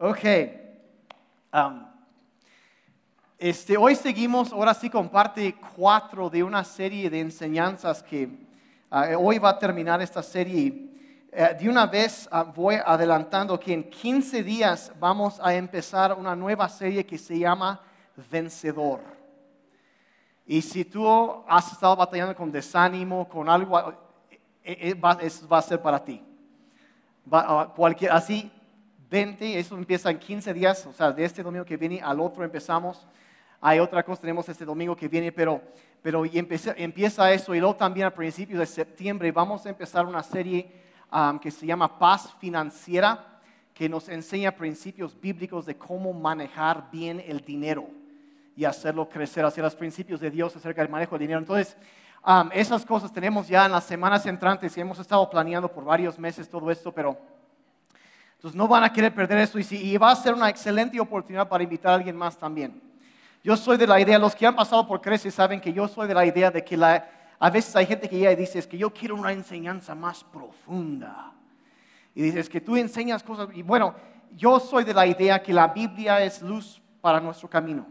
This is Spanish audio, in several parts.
Ok. Este, hoy seguimos, ahora sí, con parte 4 de una serie de enseñanzas que uh, hoy va a terminar esta serie. Uh, de una vez uh, voy adelantando que en 15 días vamos a empezar una nueva serie que se llama Vencedor. Y si tú has estado batallando con desánimo, con algo, eh, eh, va, eso va a ser para ti. Cualquier, así, 20, eso empieza en 15 días, o sea, de este domingo que viene al otro empezamos. Hay otra cosa, tenemos este domingo que viene, pero, pero empieza, empieza eso y luego también a principios de septiembre vamos a empezar una serie que se llama Paz Financiera, que nos enseña principios bíblicos de cómo manejar bien el dinero y hacerlo crecer hacia los principios de Dios acerca del manejo del dinero. Entonces, um, esas cosas tenemos ya en las semanas entrantes y hemos estado planeando por varios meses todo esto, pero entonces no van a querer perder eso y, y va a ser una excelente oportunidad para invitar a alguien más también. Yo soy de la idea, los que han pasado por Crece saben que yo soy de la idea de que la, a veces hay gente que ya dice, es que yo quiero una enseñanza más profunda. Y dices que tú enseñas cosas, y bueno, yo soy de la idea que la Biblia es luz para nuestro camino.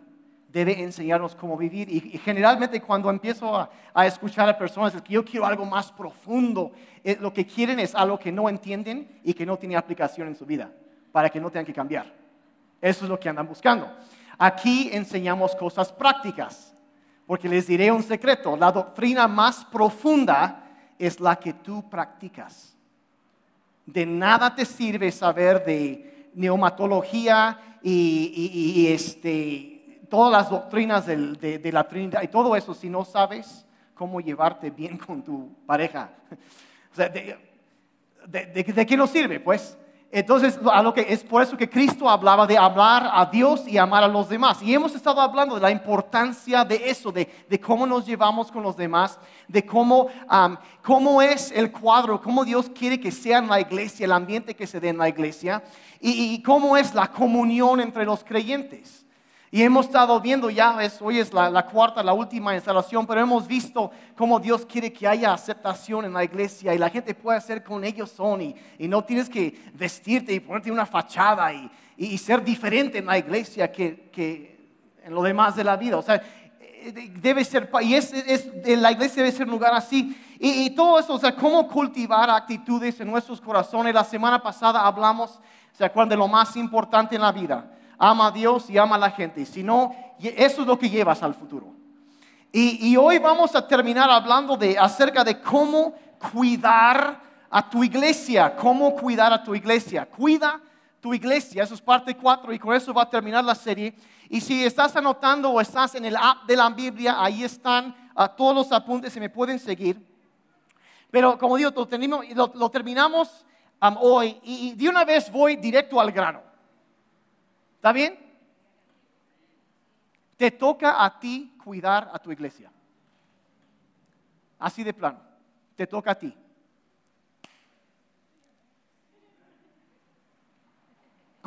Debe enseñarnos cómo vivir. Y, generalmente cuando empiezo a, escuchar a personas es que yo quiero algo más profundo, eh, lo que quieren es algo que no entienden y que no tiene aplicación en su vida, para que no tengan que cambiar. Eso es lo que andan buscando. Aquí enseñamos cosas prácticas, porque les diré un secreto, la doctrina más profunda es la que tú practicas. De nada te sirve saber de neumatología y, este, todas las doctrinas de, la Trinidad y todo eso si no sabes cómo llevarte bien con tu pareja. ¿de, qué nos sirve? Pues entonces, es por eso que Cristo hablaba de hablar a Dios y amar a los demás. Y hemos estado hablando de la importancia de eso, de, cómo nos llevamos con los demás, de cómo, cómo es el cuadro, cómo Dios quiere que sea en la iglesia, el ambiente que se dé en la iglesia, y cómo es la comunión entre los creyentes. Y hemos estado viendo ya, hoy es la, cuarta, la última instalación, pero hemos visto cómo Dios quiere que haya aceptación en la iglesia y la gente pueda ser con ellos son y, no tienes que vestirte y ponerte una fachada y, ser diferente en la iglesia que, en lo demás de la vida. O sea, eh, debe ser, y es, la iglesia debe ser un lugar así. Y, y, todo eso, o sea, cómo cultivar actitudes en nuestros corazones. La semana pasada hablamos, ¿se acuerdan de lo más importante en la vida? Ama a Dios y ama a la gente. Si no, eso es lo que llevas al futuro. Y, hoy vamos a terminar hablando de, acerca de cómo cuidar a tu iglesia, cómo cuidar a tu iglesia. Cuida tu iglesia, eso es parte 4 y con eso va a terminar la serie. Y si estás anotando o estás en el app de la Biblia, ahí están uh, todos los apuntes y me pueden seguir. Pero como digo, lo, terminamos um, hoy y de una vez voy directo al grano. ¿Está bien? Te toca a ti cuidar a tu iglesia. Así de plano. Te toca a ti.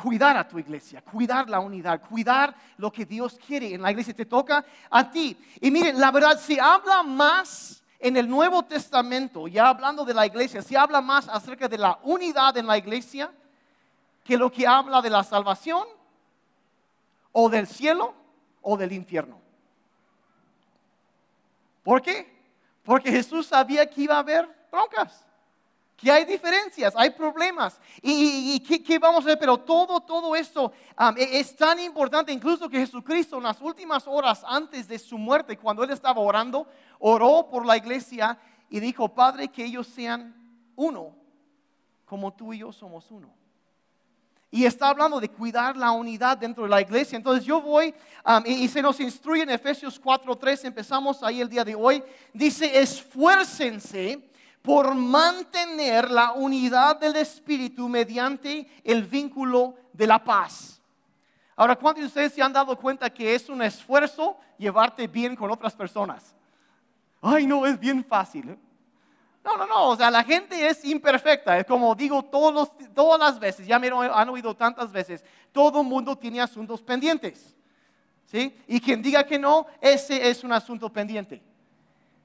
Cuidar a tu iglesia, cuidar la unidad, cuidar lo que Dios quiere en la iglesia. Te toca a ti. Y miren, la verdad, si habla más en el Nuevo Testamento, ya hablando de la iglesia, si habla más acerca de la unidad en la iglesia que lo que habla de la salvación, o del cielo o del infierno. ¿Por qué? Porque Jesús sabía que iba a haber broncas, que hay diferencias, hay problemas. ¿Y, qué, vamos a ver? Pero todo, todo esto e, es tan importante, incluso que Jesucristo en las últimas horas antes de su muerte, cuando Él estaba orando, oró por la iglesia y dijo, Padre, que ellos sean uno, como tú y yo somos uno y está hablando de cuidar la unidad dentro de la iglesia. Entonces yo voy um, y, se nos instruye en Efesios 4:3, empezamos ahí el día de hoy, dice, esfuércense por mantener la unidad del Espíritu mediante el vínculo de la paz. Ahora, ¿cuántos de ustedes se han dado cuenta que es un esfuerzo llevarte bien con otras personas? Ay, no, es bien fácil. No, no, no, o sea, la gente es imperfecta, es como digo todos todas las veces, ya me han oído tantas veces, todo mundo tiene asuntos pendientes. ¿Sí? Y quien diga que no, ese es un asunto pendiente.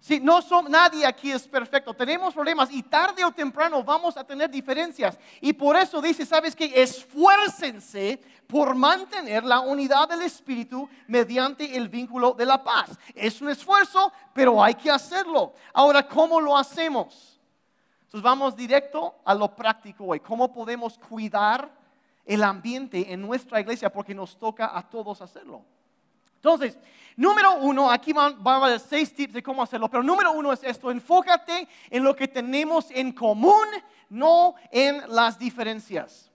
Sí, no son, nadie aquí es perfecto. Tenemos problemas y tarde o temprano vamos a tener diferencias. Y por eso dice, ¿sabes qué? Esfuércense por mantener la unidad del Espíritu mediante el vínculo de la paz. Es un esfuerzo, pero hay que hacerlo. Ahora, ¿cómo lo hacemos? Entonces vamos directo a lo práctico hoy. ¿Cómo podemos cuidar el ambiente en nuestra iglesia? Porque nos toca a todos hacerlo. Entonces, número uno, aquí van, a dar seis tips de cómo hacerlo, pero número uno es esto, enfócate en lo que tenemos en común, no en las diferencias.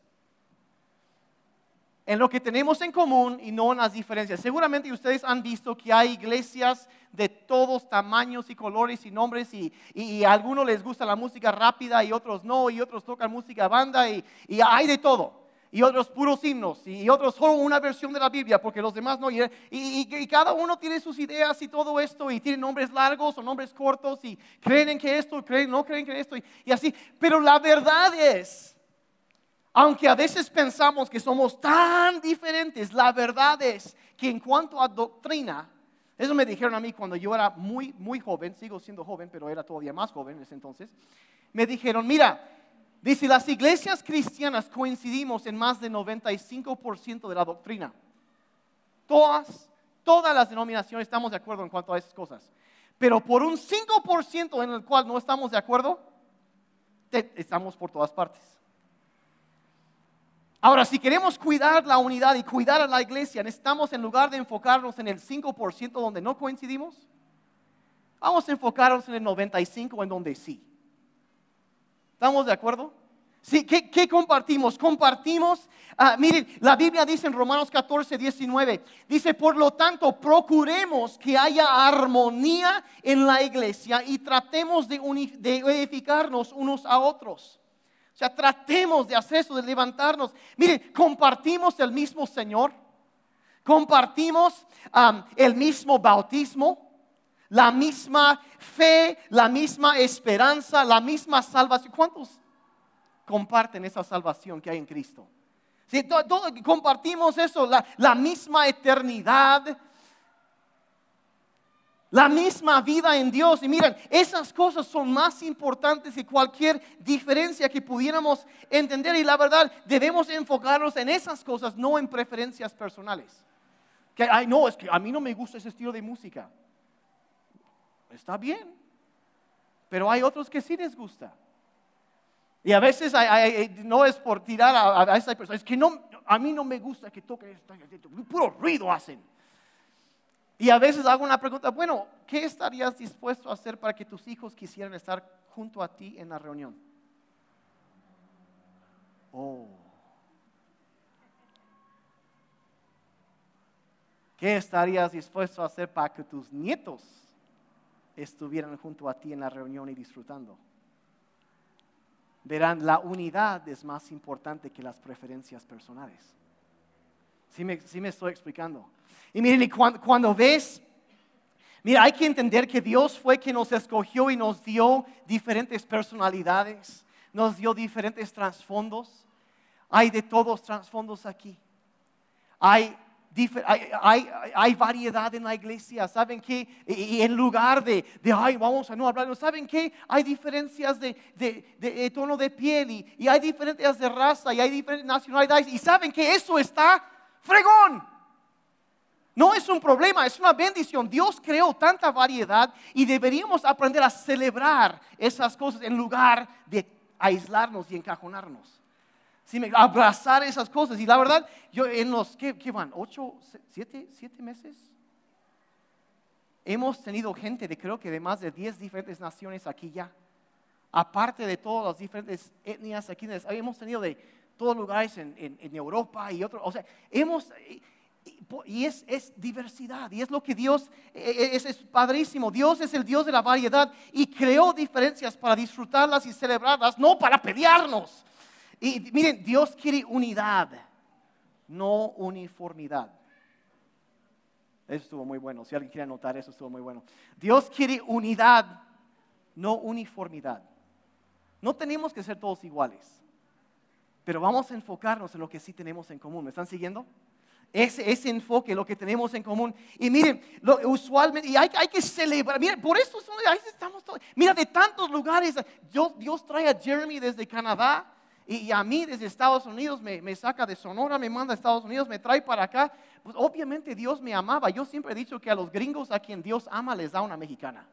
En lo que tenemos en común y no en las diferencias. Seguramente ustedes han visto que hay iglesias de todos tamaños y colores y nombres y, y, a algunos les gusta la música rápida y otros no, y otros tocan música banda y hay de todo y otros puros himnos y otros solo una versión de la Biblia porque los demás no. Y, y, cada uno tiene sus ideas y todo esto y tiene nombres largos o nombres cortos y creen en que esto, creen, no creen que esto y, y así. Pero la verdad es, aunque a veces pensamos que somos tan diferentes, la verdad es que en cuanto a doctrina, eso me dijeron a mí cuando yo era muy, muy joven, sigo siendo joven, pero era todavía más joven en ese entonces, me dijeron, mira, Dice, las iglesias cristianas coincidimos en más del 95% de la doctrina. Todas, todas las denominaciones estamos de acuerdo en cuanto a esas cosas. Pero por un 5% en el cual no estamos de acuerdo, estamos por todas partes. Ahora, si queremos cuidar la unidad y cuidar a la iglesia, necesitamos en lugar de enfocarnos en el 5% donde no coincidimos, vamos a enfocarnos en el 95% en donde sí. ¿Estamos de acuerdo? Sí, ¿qué, compartimos? Compartimos, ah, miren, la Biblia dice en Romanos 14, 19, dice, por lo tanto, procuremos que haya armonía en la iglesia y tratemos de, de edificarnos unos a otros. O sea, tratemos de hacer eso, de levantarnos. Miren, compartimos el mismo Señor, compartimos el mismo bautismo, la misma fe, la misma esperanza, la misma salvación. ¿Cuántos comparten esa salvación que hay en Cristo? Si todo, compartimos eso, la, la misma eternidad, la misma vida en Dios. Y miren, esas cosas son más importantes que cualquier diferencia que pudiéramos entender. Y la verdad, debemos enfocarnos en esas cosas, no en preferencias personales. Que, ay, no, es que a mí no me gusta ese estilo de música está bien. Pero hay otros que sí les gusta. Y a veces no es por tirar a, a esa persona, es que no, a mí no me gusta que toque esto, puro ruido hacen. Y a veces hago una pregunta, bueno, ¿qué estarías dispuesto a hacer para que tus hijos quisieran estar junto a ti en la reunión? Oh. ¿Qué estarías dispuesto a hacer para que tus nietos estuvieran junto a ti en la reunión y disfrutando. Verán, la unidad es más importante que las preferencias personales. ¿Sí me, me estoy explicando? Y miren, cuando, cuando ves, mira, hay que entender que Dios fue quien nos escogió y nos dio diferentes personalidades, nos dio diferentes trasfondos. Hay de todos trasfondos aquí. Hay hay, variedad en la iglesia, ¿saben qué? Y, en lugar de, de, ay, vamos a no hablar, ¿saben qué? Hay diferencias de, tono de piel y, y, hay diferencias de raza y hay diferentes nacionalidades y ¿saben que eso está fregón? No es un problema, es una bendición. Dios creó tanta variedad y deberíamos aprender a celebrar esas cosas en lugar de aislarnos y encajonarnos abrazar esas cosas. Y la verdad, yo en los, ¿qué, van? ¿Ocho, siete, siete meses? Hemos tenido gente de creo que de más de diez diferentes naciones aquí ya. Aparte de todas las diferentes etnias aquí, hemos tenido de todos lugares en, en, Europa y otros. O sea, hemos, y es, es, diversidad, y es lo que Dios, e, e, es, es, padrísimo. Dios es el Dios de la variedad y creó diferencias para disfrutarlas y celebrarlas, no para pelearnos. Y miren, Dios quiere unidad, no uniformidad. Eso estuvo muy bueno. Si alguien quiere anotar, eso estuvo muy bueno. Dios quiere unidad, no uniformidad. No tenemos que ser todos iguales, pero vamos a enfocarnos en lo que sí tenemos en común. ¿Me están siguiendo? ese, enfoque, lo que tenemos en común. Y miren, usualmente, y hay, hay, que celebrar, miren, por eso estamos todos, mira, de tantos lugares, Dios trae a Jeremy desde Canadá y, a mí desde Estados Unidos, me, saca de Sonora, me manda a Estados Unidos, me trae para acá. Pues obviamente Dios me amaba. Yo siempre he dicho que a los gringos a quien Dios ama les da una mexicana.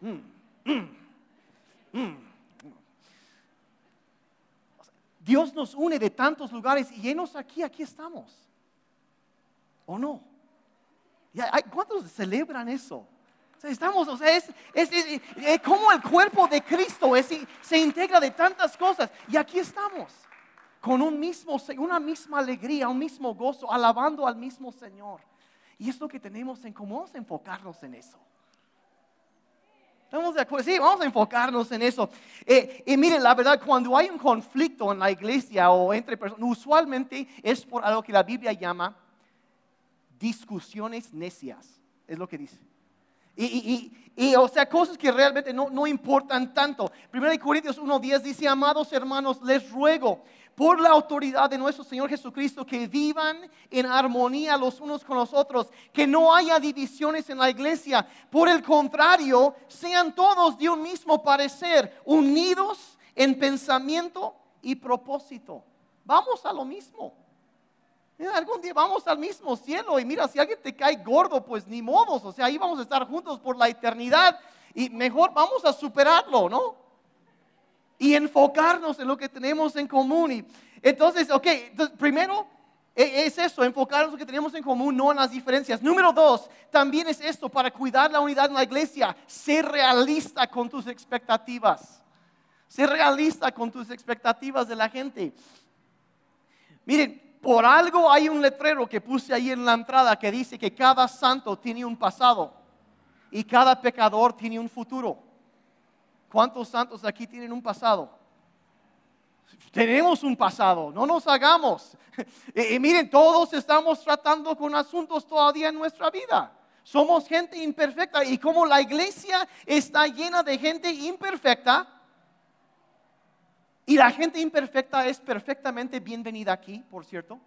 Mm, mm, mm. Dios nos une de tantos lugares y llenos aquí, aquí estamos. ¿O no? ¿Cuántos celebran eso? Estamos, o sea, es, como el cuerpo de Cristo se integra de tantas cosas y aquí estamos con un mismo, una misma alegría, un mismo gozo, alabando al mismo Señor. Y es lo que tenemos en común, vamos a enfocarnos en eso. ¿Estamos de acuerdo? Sí, vamos a enfocarnos en eso. Eh, y miren, la verdad, cuando hay un conflicto en la iglesia o entre personas, usualmente es por algo que la Biblia llama discusiones necias. Es lo que dice. Y, o sea, cosas que realmente no, no importan tanto. Primero de Corintios 1.10 dice, amados hermanos, les ruego por la autoridad de nuestro Señor Jesucristo, que vivan en armonía los unos con los otros, que no haya divisiones en la iglesia. Por el contrario, sean todos de un mismo parecer, unidos en pensamiento y propósito. Vamos a lo mismo. Algún día vamos al mismo cielo y mira, si alguien te cae gordo, pues ni modos, o sea, ahí vamos a estar juntos por la eternidad y mejor vamos a superarlo, ¿no? y enfocarnos en lo que tenemos en común. Y entonces, ok, primero e, es eso, enfocarnos en lo que tenemos en común, no en las diferencias. Número dos, también es esto, para cuidar la unidad en la iglesia, ser realista con tus expectativas. Ser realista con tus expectativas de la gente. Miren, por algo hay un letrero que puse ahí en la entrada que dice que cada santo tiene un pasado y cada pecador tiene un futuro. ¿Cuántos santos aquí tienen un pasado? Tenemos un pasado, no nos hagamos. y, miren, todos estamos tratando con asuntos todavía en nuestra vida. Somos gente imperfecta y como la iglesia está llena de gente imperfecta, y la gente imperfecta es perfectamente bienvenida aquí, por cierto.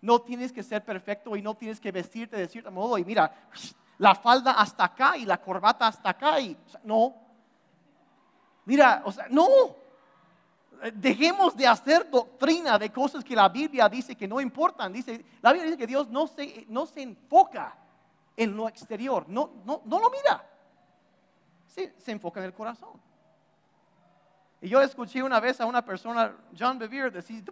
No tienes que ser perfecto y no tienes que vestirte de cierto modo y mira, la falda hasta acá y la corbata hasta acá y no, Mira, o sea, no. Dejemos de hacer doctrina de cosas que la Biblia dice que no importan. Dice, la Biblia dice que Dios no se, no se enfoca en lo exterior, no, no, no lo mira. Se, se enfoca en el corazón. Y yo escuché una vez a una persona, John Bevere, decir,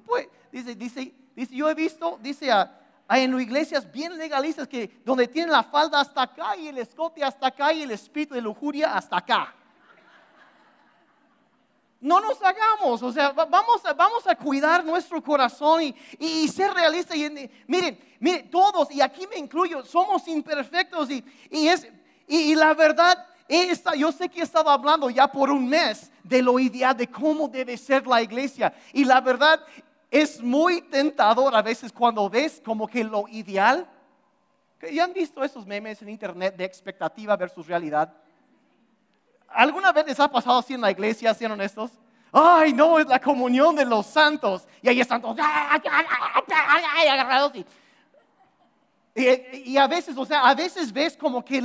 dice, dice, dice, yo he visto, dice, a, en iglesias bien legalistas que donde tienen la falda hasta acá y el escote hasta acá y el espíritu de lujuria hasta acá no nos hagamos, o sea, vamos a, vamos a cuidar nuestro corazón y, ser realistas. Y, miren, miren, todos, y aquí me incluyo, somos imperfectos y, es, y, la verdad, yo sé que he estado hablando ya por un mes de lo ideal, de cómo debe ser la iglesia. Y la verdad es muy tentador a veces cuando ves como que lo ideal. ¿Ya han visto esos memes en internet de expectativa versus realidad? ¿Alguna vez les ha pasado así en la iglesia, sean honestos? Ay, no, es la comunión de los santos. Y ahí están todos agarrados. Y, y, a veces, o sea, a veces ves como que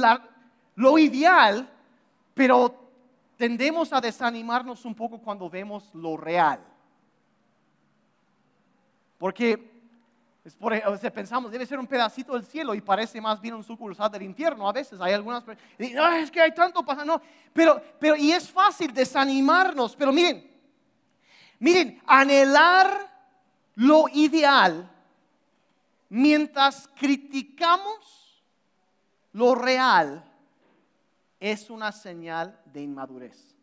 lo ideal, pero tendemos a desanimarnos un poco cuando vemos lo real. Porque por, o sea, pensamos, debe ser un pedacito del cielo y parece más bien un sucursal del infierno. A veces hay algunas y no, es que hay tanto pasando. Pero, pero, y es fácil desanimarnos. Pero miren, miren, anhelar lo ideal mientras criticamos lo real es una señal de inmadurez.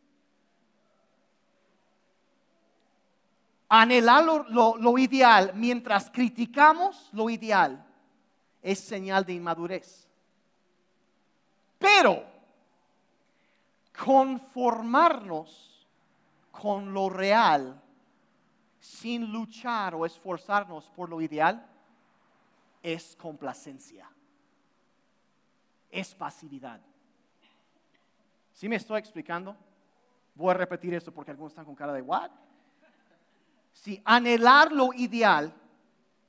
Anhelar lo, ideal mientras criticamos lo ideal es señal de inmadurez. Pero conformarnos con lo real sin luchar o esforzarnos por lo ideal es complacencia, es pasividad. ¿Sí me estoy explicando? Voy a repetir esto porque algunos están con cara de what? Si anhelar lo ideal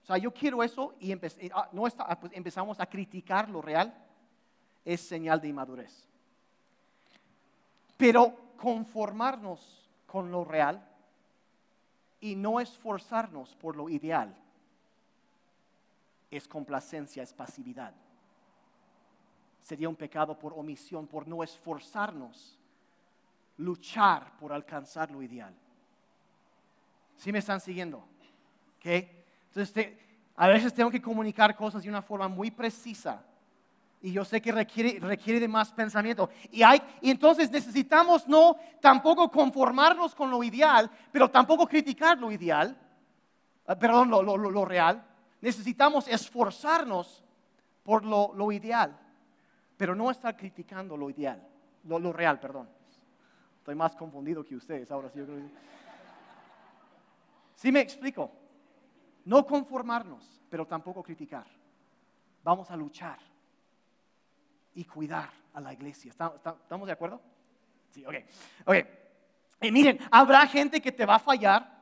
sea, yo quiero eso y ah, no ah, pues empezamos a criticar lo real, es señal de inmadurez. Pero conformarnos con lo real y no esforzarnos por lo ideal es complacencia, es pasividad. Sería un pecado por omisión, por no esforzarnos, luchar por alcanzar lo ideal. ¿Sí me están siguiendo? Entonces, a veces tengo que comunicar cosas de una forma muy precisa. Y yo sé que requiere, requiere de más pensamiento. Y, hay, y entonces necesitamos no tampoco conformarnos con lo ideal, pero tampoco criticar lo ideal, eh, perdón, lo, lo, lo real. Necesitamos esforzarnos por lo, lo, ideal, pero no estar criticando lo ideal, lo, real, perdón. Estoy más confundido que ustedes ahora sí. ¿Sí me explico? No conformarnos, pero tampoco criticar. Vamos a luchar y cuidar a la iglesia. ¿Estamos de acuerdo? Sí, ok. Ok. Y miren, habrá gente que te va a fallar.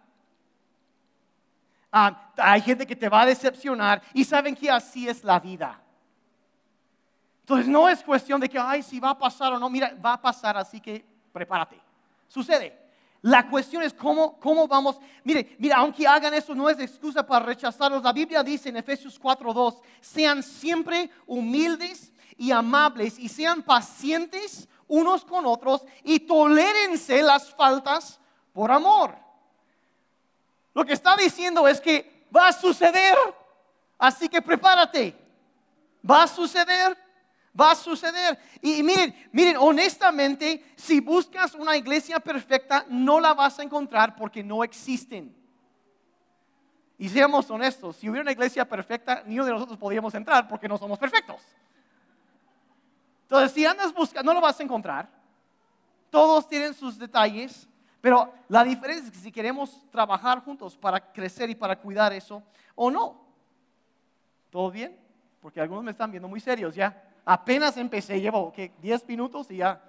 Ah, hay gente que te va a decepcionar. Y saben que así es la vida. Entonces no es cuestión de que, ay, si va a pasar o no. Mira, va a pasar, así que prepárate. Sucede. La cuestión es cómo, cómo vamos. Mire, mira, aunque hagan eso, no es excusa para rechazarlos. La Biblia dice en Efesios 4:2: sean siempre humildes y amables y sean pacientes unos con otros y tolérense las faltas por amor. Lo que está diciendo es que va a suceder, así que prepárate. Va a suceder va a suceder. Y miren, miren, honestamente, si buscas una iglesia perfecta, no la vas a encontrar porque no existen. Y seamos honestos, si hubiera una iglesia perfecta, ni uno de nosotros podríamos entrar porque no somos perfectos. Entonces, si andas buscando, no lo vas a encontrar. Todos tienen sus detalles, pero la diferencia es que si queremos trabajar juntos para crecer y para cuidar eso, o no. ¿Todo bien? Porque algunos me están viendo muy serios ya apenas empecé, llevo ¿qué? 10 minutos y ya.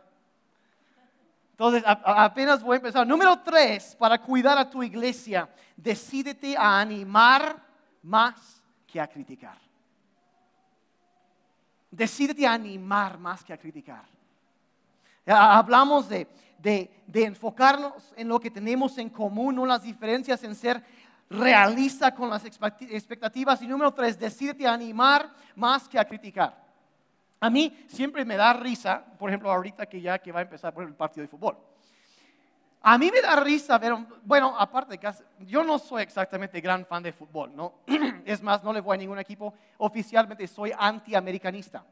Entonces, apenas voy a empezar. Número tres, para cuidar a tu iglesia, decídete a animar más que a criticar. Decídete a animar más que a criticar. Hablamos de, de, de, enfocarnos en lo que tenemos en común, no las diferencias, en ser realista con las expectativas. Y número tres, decídete a animar más que a criticar. A mí siempre me da risa, por ejemplo, ahorita que ya que va a empezar el partido de fútbol. A mí me da risa ver, bueno, aparte de que yo no soy exactamente gran fan de fútbol, ¿no? Es más, no le voy a ningún equipo. Oficialmente soy antiamericanista.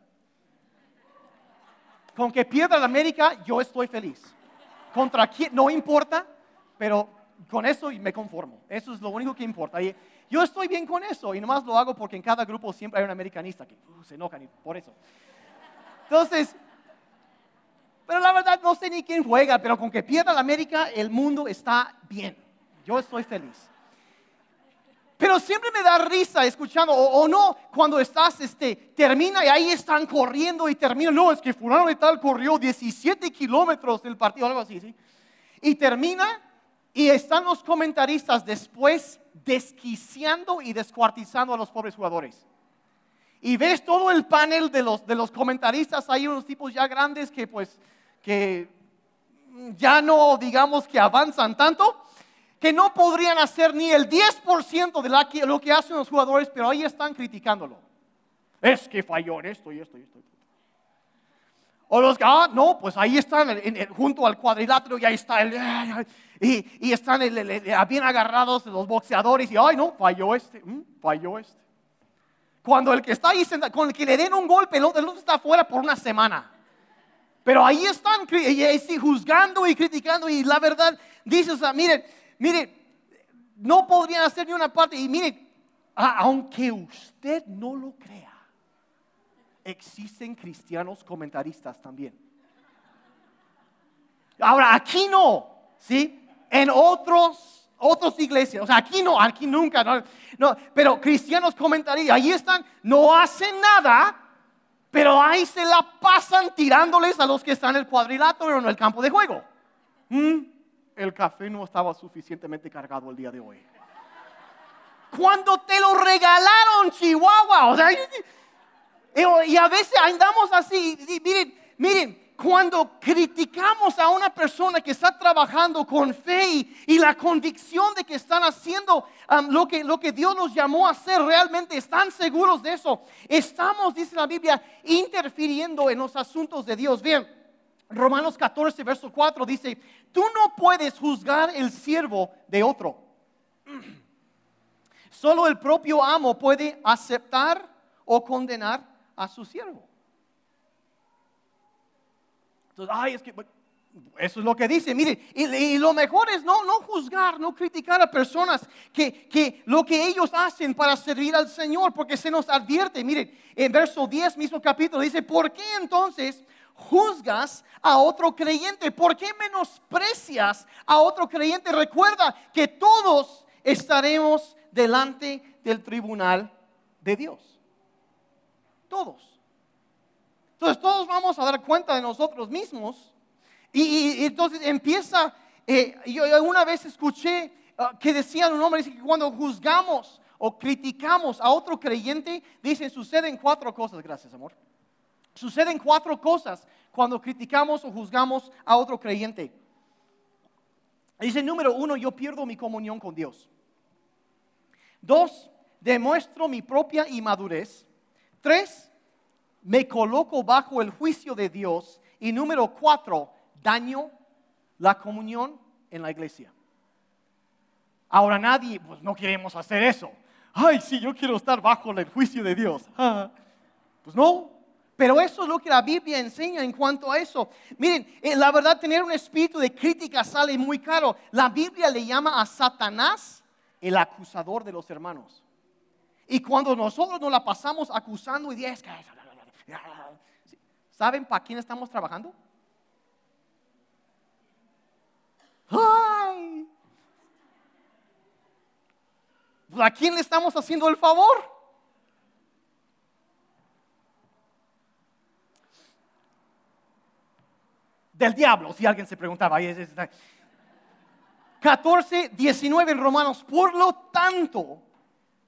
Con que pierda la América, yo estoy feliz. Contra quién, no importa, pero con eso me conformo. Eso es lo único que importa. Y yo estoy bien con eso y nomás lo hago porque en cada grupo siempre hay un americanista que uh, se enojan por eso. Entonces, pero la verdad no sé ni quién juega, pero con que pierda la América, el mundo está bien. Yo estoy feliz. Pero siempre me da risa escuchando, o, no, cuando estás, este, termina y ahí están corriendo y termina, no, es que fulano de tal corrió 17 kilómetros del partido, algo así, ¿sí? Y termina y están los comentaristas después desquiciando y descuartizando a los pobres jugadores y ves todo el panel de los, de los comentaristas, hay unos tipos ya grandes que pues, que ya no digamos que avanzan tanto, que no podrían hacer ni el 10% de lo que hacen los jugadores, pero ahí están criticándolo. Es que falló en esto y esto y esto. O los que, ah, no, pues ahí están junto al cuadrilátero y ahí está el, y, y están bien agarrados los boxeadores y, ay, no, falló este, mm, falló este. Cuando el que está ahí, con el que le den un golpe, el otro está afuera por una semana. Pero ahí están juzgando y criticando y la verdad dice, o sea, miren, miren, no podrían hacer ni una parte. Y miren, aunque usted no lo crea, existen cristianos comentaristas también. Ahora, aquí no, ¿sí? En otros otras iglesias, o sea, aquí no, aquí nunca, no, pero cristianos comentarían, ahí están, no hacen nada, pero ahí se la pasan tirándoles a los que están en el cuadrilátero o en el campo de juego. Mm, el café no estaba suficientemente cargado el día de hoy. cuando te lo regalaron, Chihuahua. O sea, y a veces andamos así. miren, miren, cuando criticamos a una persona que está trabajando con fe y, la convicción de que están haciendo um, lo, que, lo que Dios nos llamó a hacer, realmente están seguros de eso, estamos, dice la Biblia, interfiriendo en los asuntos de Dios. Bien, Romanos 14, verso 4 dice, tú no puedes juzgar el siervo de otro. Solo el propio amo puede aceptar o condenar a su siervo. Entonces, ay, es que eso es lo que dice, mire, y, lo mejor es no, no juzgar, no criticar a personas que, que, lo que ellos hacen para servir al Señor, porque se nos advierte, mire, en verso 10, mismo capítulo, dice, ¿por qué entonces juzgas a otro creyente? ¿Por qué menosprecias a otro creyente? Recuerda que todos estaremos delante del tribunal de Dios. Todos. Entonces todos vamos a dar cuenta de nosotros mismos. Y, entonces empieza, eh, yo una vez escuché ah, que decía un hombre, dice que cuando juzgamos o criticamos a otro creyente, dicen, suceden cuatro cosas, gracias amor. Suceden cuatro cosas cuando criticamos o juzgamos a otro creyente. Dice, número uno, yo pierdo mi comunión con Dios. Dos, demuestro mi propia inmadurez. Tres, me coloco bajo el juicio de Dios. Y número cuatro, daño la comunión en la iglesia. Ahora nadie, pues no queremos hacer eso. Ay, sí, yo quiero estar bajo el juicio de Dios. Pues no, pero eso es lo que la Biblia enseña en cuanto a eso. Miren, eh, la verdad, tener un espíritu de crítica sale muy caro. La Biblia le llama a Satanás el acusador de los hermanos. Y cuando nosotros nos la pasamos acusando y es que ¿Saben para quién estamos trabajando? ¡Ay! ¿A quién le estamos haciendo el favor? Del diablo, si alguien se preguntaba. 14, 19 en Romanos. Por lo tanto,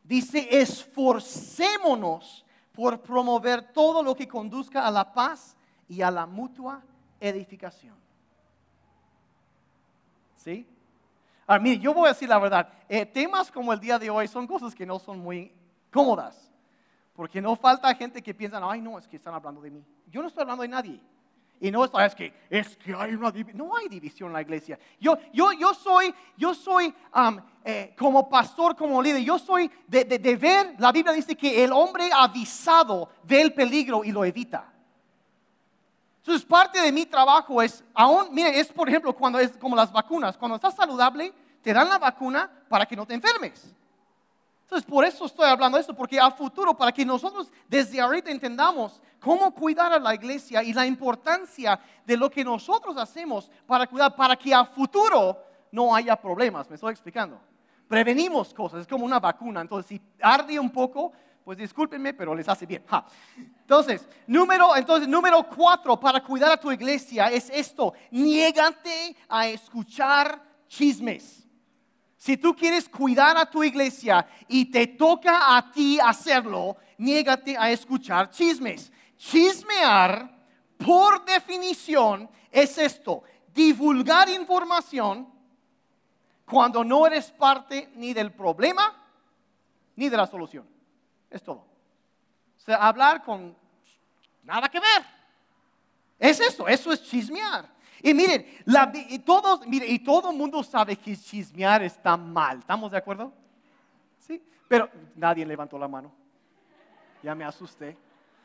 dice, esforcémonos por promover todo lo que conduzca a la paz y a la mutua edificación. ¿Sí? Ahora, mire, yo voy a decir la verdad. Eh, temas como el día de hoy son cosas que no son muy cómodas. Porque no falta gente que piensa, ay, no, es que están hablando de mí. Yo no estoy hablando de nadie. Y no es que, es que hay una división. No hay división en la iglesia. Yo, yo, yo soy, yo soy eh, como pastor, como líder, yo soy de, de, ver, la Biblia dice que el hombre avisado ve el peligro y lo evita. Entonces, parte de mi trabajo es, aún, mire, es por ejemplo cuando es como las vacunas. Cuando estás saludable, te dan la vacuna para que no te enfermes. Entonces, por eso estoy hablando de esto, porque a futuro, para que nosotros desde ahorita entendamos cómo cuidar a la iglesia y la importancia de lo que nosotros hacemos para cuidar, para que a futuro no haya problemas. ¿Me estoy explicando? Prevenimos cosas, es como una vacuna. Entonces, si arde un poco, pues discúlpenme, pero les hace bien. Entonces, número, entonces, número cuatro para cuidar a tu iglesia es esto: niégate a escuchar chismes. Si tú quieres cuidar a tu iglesia y te toca a ti hacerlo, niégate a escuchar chismes. Chismear, por definición, es esto, divulgar información cuando no eres parte ni del problema ni de la solución. Es todo. O sea, hablar con nada que ver. Es eso, eso es chismear. Y miren, y, todos, y todo el mundo sabe que chismear está mal. ¿Estamos de acuerdo? Sí. Pero nadie levantó la mano. Ya me asusté.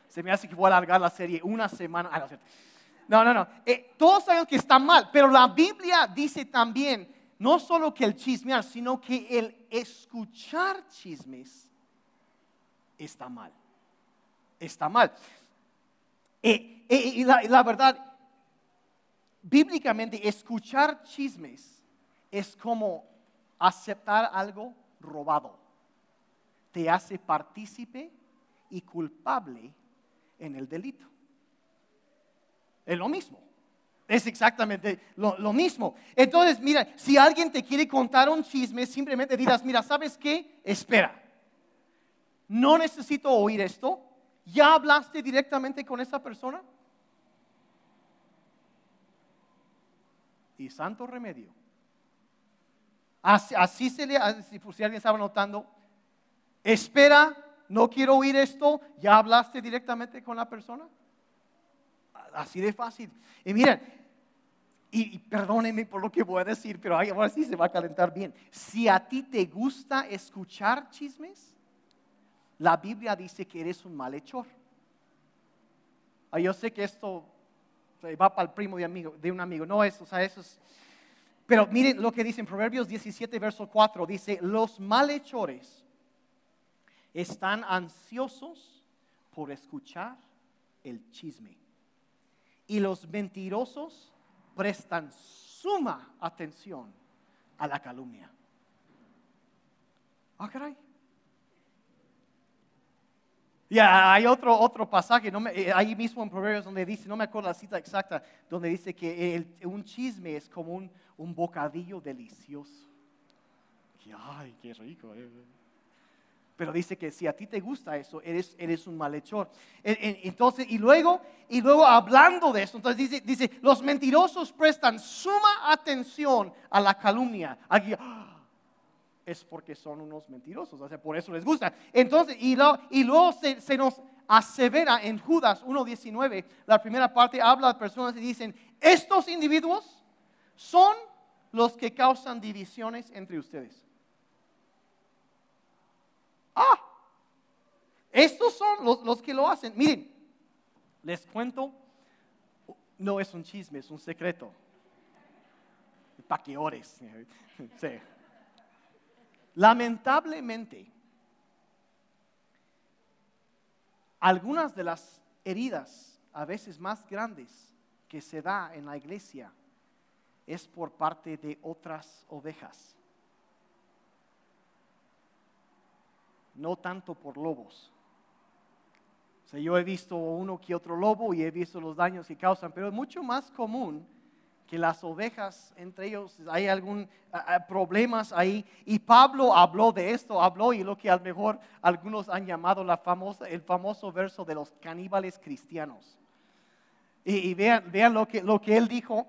Se me hace que voy a alargar la serie una semana. Ah, no, no, no. Eh, todos saben que está mal. Pero la Biblia dice también, no solo que el chismear, sino que el escuchar chismes está mal. Está mal. Eh, eh, y la verdad, bíblicamente escuchar chismes es como aceptar algo robado. Te hace partícipe y culpable en el delito. Es lo mismo. Es exactamente lo, mismo. Entonces, mira, si alguien te quiere contar un chisme, simplemente dirás, mira, ¿sabes qué? Espera. No necesito oír esto. ¿Ya hablaste directamente con esa persona? Y santo remedio. Así, se le, si, si alguien estaba notando, espera, no quiero oír esto, ¿ya hablaste directamente con la persona? Así de fácil. Y miren, y, perdónenme por lo que voy a decir, pero ahora sí se va a calentar bien. Si a ti te gusta escuchar chismes, la Biblia dice que eres un malhechor. Ah, yo sé que esto va para el primo de, amigo, de un amigo, no es, o sea, eso es... Pero miren lo que dice en Proverbios 17, verso 4, dice, los malhechores están ansiosos por escuchar el chisme y los mentirosos prestan suma atención a la calumnia. Ah, caray. Y hay otro, otro pasaje, eh, ahí mismo en Proverbios donde dice, no me acuerdo la cita exacta, donde dice que un chisme es como un, un bocadillo delicioso. ay, qué rico. Eh. Pero dice que si a ti te gusta eso, eres, eres un malhechor. Entonces, y luego, y luego hablando de eso, entonces dice, dice, los mentirosos prestan suma atención a la calumnia. Aquí, es porque son unos mentirosos, o sea, por eso les gusta. Entonces, y, y luego se, nos asevera en Judas 1.19, la primera parte habla de personas y dicen, estos individuos son los que causan divisiones entre ustedes. Ah, estos son los, los que lo hacen. Miren, les cuento, no es un chisme, es un secreto. Para que ores. Sí. Lamentablemente, algunas de las heridas, a veces más grandes, que se da en la iglesia es por parte de otras ovejas. No tanto por lobos. O sea, yo he visto uno que otro lobo y he visto los daños que causan, pero es mucho más común que las ovejas, entre ellos hay algún problemas ahí. Y Pablo habló de esto, habló y lo que a lo mejor algunos han llamado la famosa, el famoso verso de los caníbales cristianos. Y, vean, vean lo, que, lo que él dijo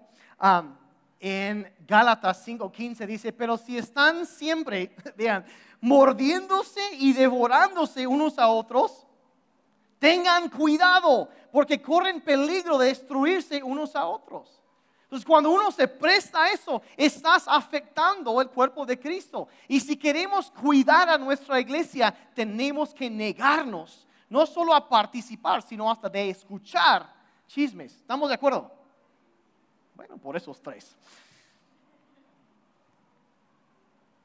en Gálatas 5:15, dice, pero si están siempre, vean, mordiéndose y devorándose unos a otros, tengan cuidado, porque corren peligro de destruirse unos a otros. Entonces, cuando uno se presta a eso, estás afectando el cuerpo de Cristo. Y si queremos cuidar a nuestra iglesia, tenemos que negarnos, no solo a participar, sino hasta de escuchar chismes. ¿Estamos de acuerdo? Bueno, por esos tres.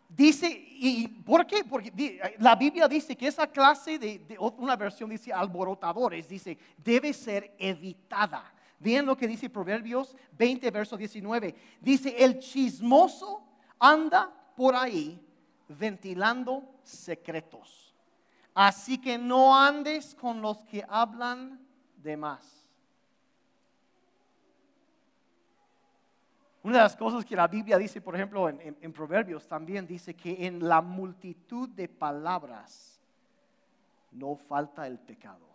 Dice, ¿y por qué? Porque la Biblia dice que esa clase de, de, una versión dice alborotadores, dice, debe ser evitada. Vean lo que dice Proverbios 20, verso 19. Dice, el chismoso anda por ahí ventilando secretos. Así que no andes con los que hablan de más. Una de las cosas que la Biblia dice, por ejemplo, en, Proverbios también dice que en la multitud de palabras no falta el pecado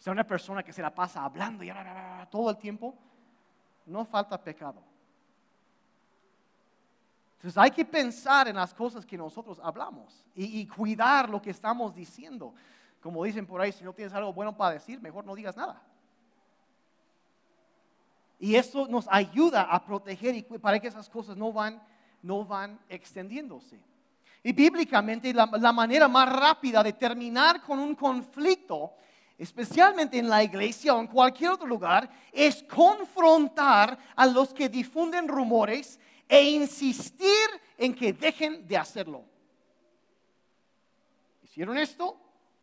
sea una persona que se la pasa hablando y todo el tiempo, no falta pecado. Entonces hay que pensar en las cosas que nosotros hablamos y, cuidar lo que estamos diciendo. Como dicen por ahí, si no tienes algo bueno para decir, mejor no digas nada. Y eso nos ayuda a proteger y para que esas cosas no van, no van extendiéndose. Y bíblicamente la, la manera más rápida de terminar con un conflicto especialmente en la iglesia o en cualquier otro lugar, es confrontar a los que difunden rumores e insistir en que dejen de hacerlo. ¿Hicieron esto?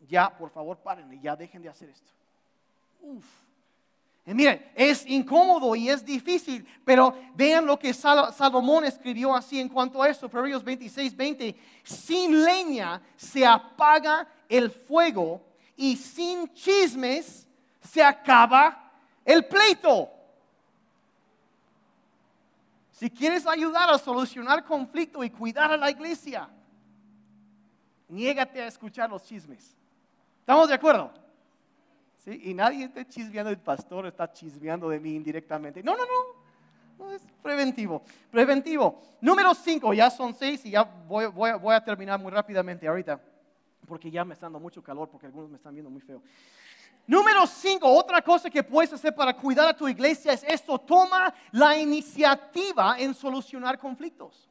Ya, por favor, paren y ya dejen de hacer esto. Uf. Y miren, es incómodo y es difícil, pero vean lo que Salomón escribió así en cuanto a esto, Proverbios 26, 20. Sin leña se apaga el fuego y sin chismes se acaba el pleito. Si quieres ayudar a solucionar conflicto y cuidar a la iglesia, niégate a escuchar los chismes. ¿Estamos de acuerdo? ¿Sí? Y nadie está chismeando el pastor, está chismeando de mí indirectamente. No, no, no. No es preventivo. Preventivo. Número 5, ya son seis y ya voy, voy a terminar muy rápidamente ahorita, porque ya me está dando mucho calor, porque algunos me están viendo muy feo. Número cinco, otra cosa que puedes hacer para cuidar a tu iglesia es esto, toma la iniciativa en solucionar conflictos.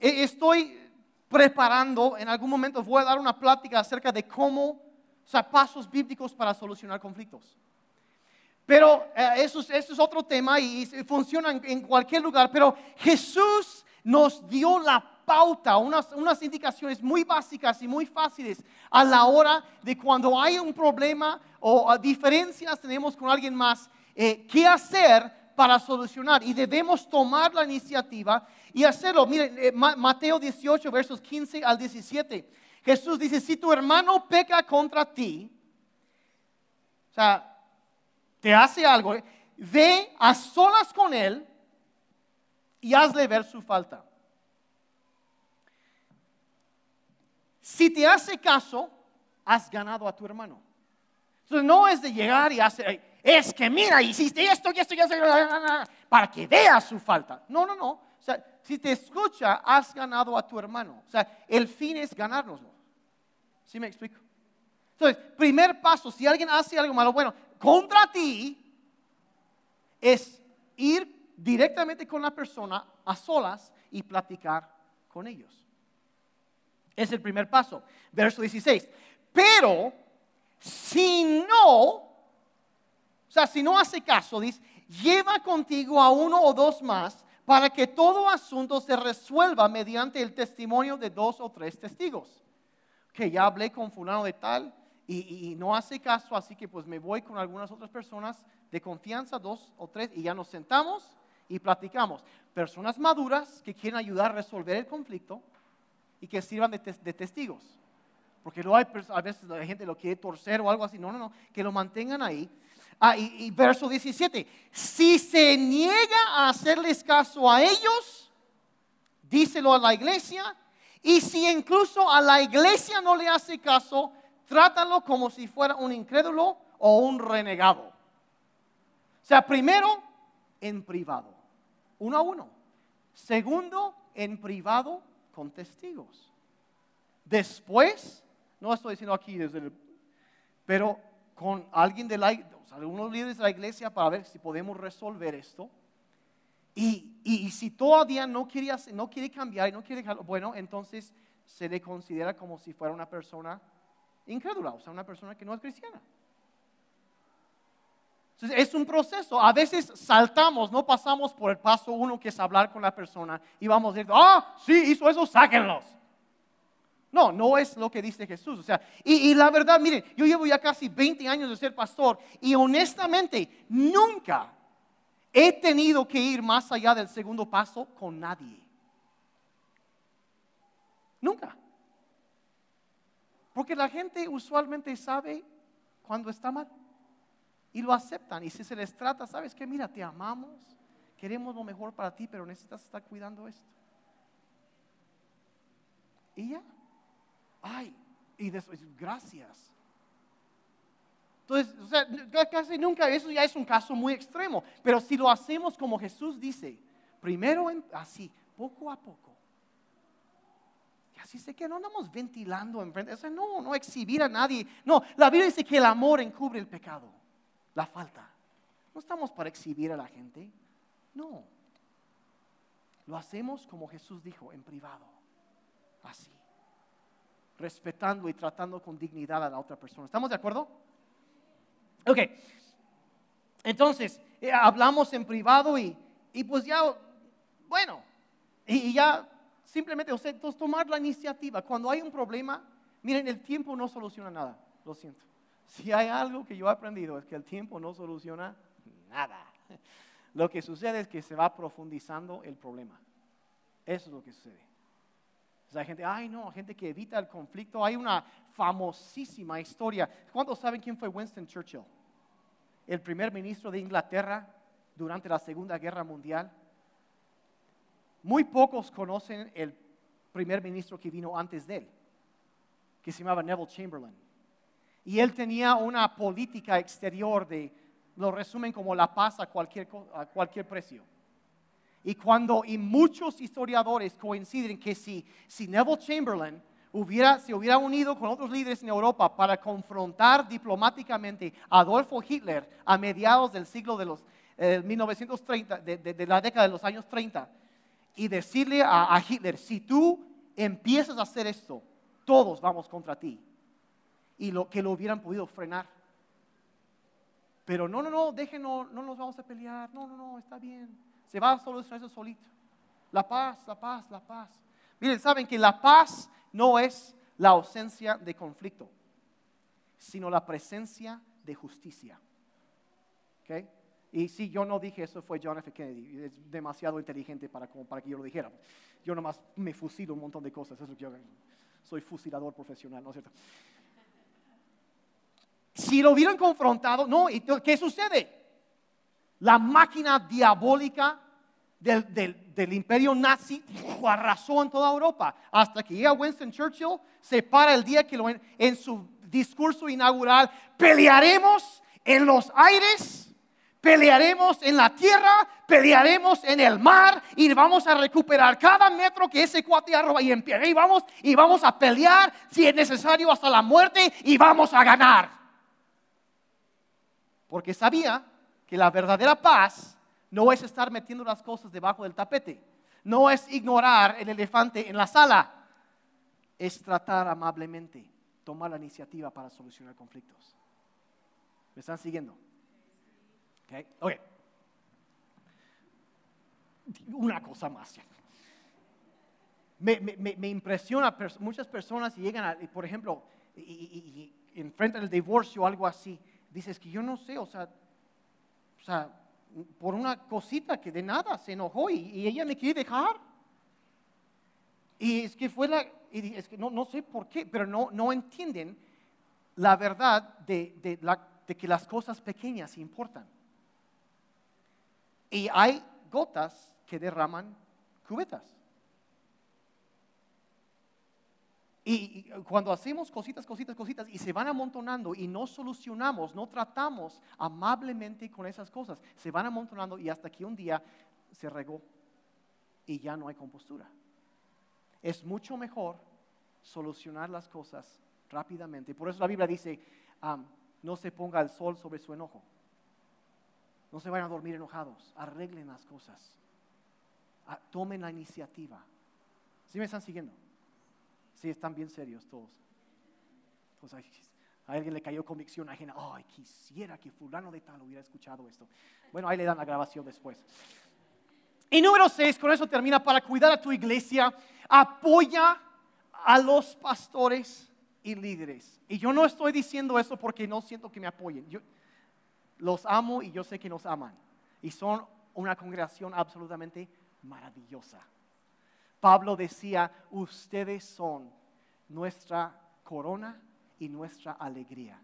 E, estoy preparando, en algún momento voy a dar una plática acerca de cómo, o sea, pasos bíblicos para solucionar conflictos. Pero eh, eso, es, es otro tema y, funciona en cualquier lugar, pero Jesús nos dio la pauta, unas, unas indicaciones muy básicas y muy fáciles a la hora de cuando hay un problema o diferencias tenemos con alguien más, eh, qué hacer para solucionar. Y debemos tomar la iniciativa y hacerlo. Miren, eh, Mateo 18, versos 15 al 17. Jesús dice, si tu hermano peca contra ti, o sea, te hace algo, ve a solas con él y hazle ver su falta. Si te hace caso, has ganado a tu hermano. Entonces no es de llegar y hacer, es que mira, hiciste esto y esto y esto, para que veas su falta. No, no, no. O sea, si te escucha, has ganado a tu hermano. O sea, el fin es ganárnoslo. ¿Sí me explico? Entonces, primer paso, si alguien hace algo malo, bueno, contra ti, es ir directamente con la persona a solas y platicar con ellos. Es el primer paso. Verso 16. Pero si no, o sea, si no hace caso, dice, lleva contigo a uno o dos más para que todo asunto se resuelva mediante el testimonio de dos o tres testigos. Que ya hablé con fulano de tal y, y, no hace caso, así que pues me voy con algunas otras personas de confianza, dos o tres, y ya nos sentamos y platicamos. Personas maduras que quieren ayudar a resolver el conflicto y que sirvan de, testigos. Porque luego hay, a veces la gente lo quiere torcer o algo así. No, no, no, que lo mantengan ahí. Ah, y, verso 17, si se niega a hacerles caso a ellos, díselo a la iglesia. Y si incluso a la iglesia no le hace caso, trátalo como si fuera un incrédulo o un renegado. O sea, primero, en privado, uno a uno. Segundo, en privado, con testigos. Después, no estoy diciendo aquí desde el, pero con alguien de la, algunos líderes de la iglesia para ver si podemos resolver esto. Y, y, si todavía no quiere, no quiere cambiar y no quiere bueno, entonces se le considera como si fuera una persona incrédula, o sea, una persona que no es cristiana. Es un proceso. A veces saltamos, no pasamos por el paso uno que es hablar con la persona y vamos decir, ah, sí, hizo eso, sáquenlos. No, no es lo que dice Jesús. O sea, y, la verdad, miren, yo llevo ya casi 20 años de ser pastor y honestamente nunca he tenido que ir más allá del segundo paso con nadie. Nunca. Porque la gente usualmente sabe cuando está mal y lo aceptan. Y si se les trata, ¿sabes qué? Mira, te amamos, queremos lo mejor para ti, pero necesitas estar cuidando esto. Y ya. Ay, y después, gracias. Entonces, o sea, casi nunca, eso ya es un caso muy extremo, pero si lo hacemos como Jesús dice, primero así, poco a poco. Y así sé que no andamos ventilando enfrente, o sea, no, no exhibir a nadie. No, la Biblia dice que el amor encubre el pecado la falta. No estamos para exhibir a la gente, no. Lo hacemos como Jesús dijo, en privado, así, respetando y tratando con dignidad a la otra persona. ¿Estamos de acuerdo? Ok, entonces, eh, hablamos en privado y, pues ya, bueno, y, ya simplemente, o sea, tomar la iniciativa. Cuando hay un problema, miren, el tiempo no soluciona nada, lo siento. Si hay algo que yo he aprendido es que el tiempo no soluciona nada. Lo que sucede es que se va profundizando el problema. Eso es lo que sucede. hay gente, ay no, gente que evita el conflicto. Hay una famosísima historia. ¿Cuántos saben quién fue Winston Churchill? El primer ministro de Inglaterra durante la Segunda Guerra Mundial. muy pocos conocen el primer ministro que vino antes de él, que se llamaba Neville Chamberlain. Y él tenía una política exterior de, lo resumen como la paz a cualquier, a cualquier precio. Y cuando, y muchos historiadores coinciden que si, si Neville Chamberlain hubiera, se hubiera unido con otros líderes en Europa para confrontar diplomáticamente a Adolfo Hitler a mediados del siglo de los 1930, eh, de, la década de los años 30, y decirle a, Hitler, si tú empiezas a hacer esto, todos vamos contra ti. Y lo que lo hubieran podido frenar. Pero no, no, no, déjenos, no nos vamos a pelear. No, no, no, está bien. Se va a solucionar eso solito. La paz, la paz, la paz. Miren, saben que la paz no es la ausencia de conflicto, sino la presencia de justicia. ¿Okay? Y si yo no dije eso, fue John F. Kennedy. Es demasiado inteligente para, para que yo lo dijera. Yo nomás me fusilo un montón de cosas. Eso yo soy fusilador profesional, ¿no es cierto? Si lo hubieran confrontado, no, ¿qué sucede? La máquina diabólica del, imperio nazi arrasó en toda Europa. Hasta que llega Winston Churchill, se para el día que lo, en su discurso inaugural, pelearemos en los aires, pelearemos en la tierra, pelearemos en el mar y vamos a recuperar cada metro que ese cuate arroba y, y vamos y vamos a pelear si es necesario hasta la muerte y vamos a ganar. Porque sabía que la verdadera paz no es estar metiendo las cosas debajo del tapete, no es ignorar el elefante en la sala, es tratar amablemente, tomar la iniciativa para solucionar conflictos. ¿Me están siguiendo? Okay. ok. Una cosa más. Me, me, impresiona muchas personas llegan, a, por ejemplo, y, y, y enfrentan el divorcio o algo así. Dices que yo no sé, o sea, o sea, por una cosita que de nada se enojó y, ella me quiere dejar. Y es que fue la, y es que no, no sé por qué, pero no, no entienden la verdad de, de, la, de que las cosas pequeñas importan. Y hay gotas que derraman cubetas. Y cuando hacemos cositas, cositas, cositas y se van amontonando y no solucionamos, no tratamos amablemente con esas cosas, se van amontonando y hasta que un día se regó y ya no hay compostura. Es mucho mejor solucionar las cosas rápidamente. Por eso la Biblia dice, no se ponga el sol sobre su enojo. No se vayan a dormir enojados. Arreglen las cosas. Ah, tomen la iniciativa. ¿Sí me están siguiendo? Sí, están bien serios todos. a alguien le cayó convicción ajena. Ay, quisiera que fulano de tal hubiera escuchado esto. Bueno, ahí le dan la grabación después. Y número seis, con eso termina, para cuidar a tu iglesia, apoya a los pastores y líderes. Y yo no estoy diciendo eso porque no siento que me apoyen. Yo los amo y yo sé que nos aman. Y son una congregación absolutamente maravillosa. Pablo decía, ustedes son nuestra corona y nuestra alegría.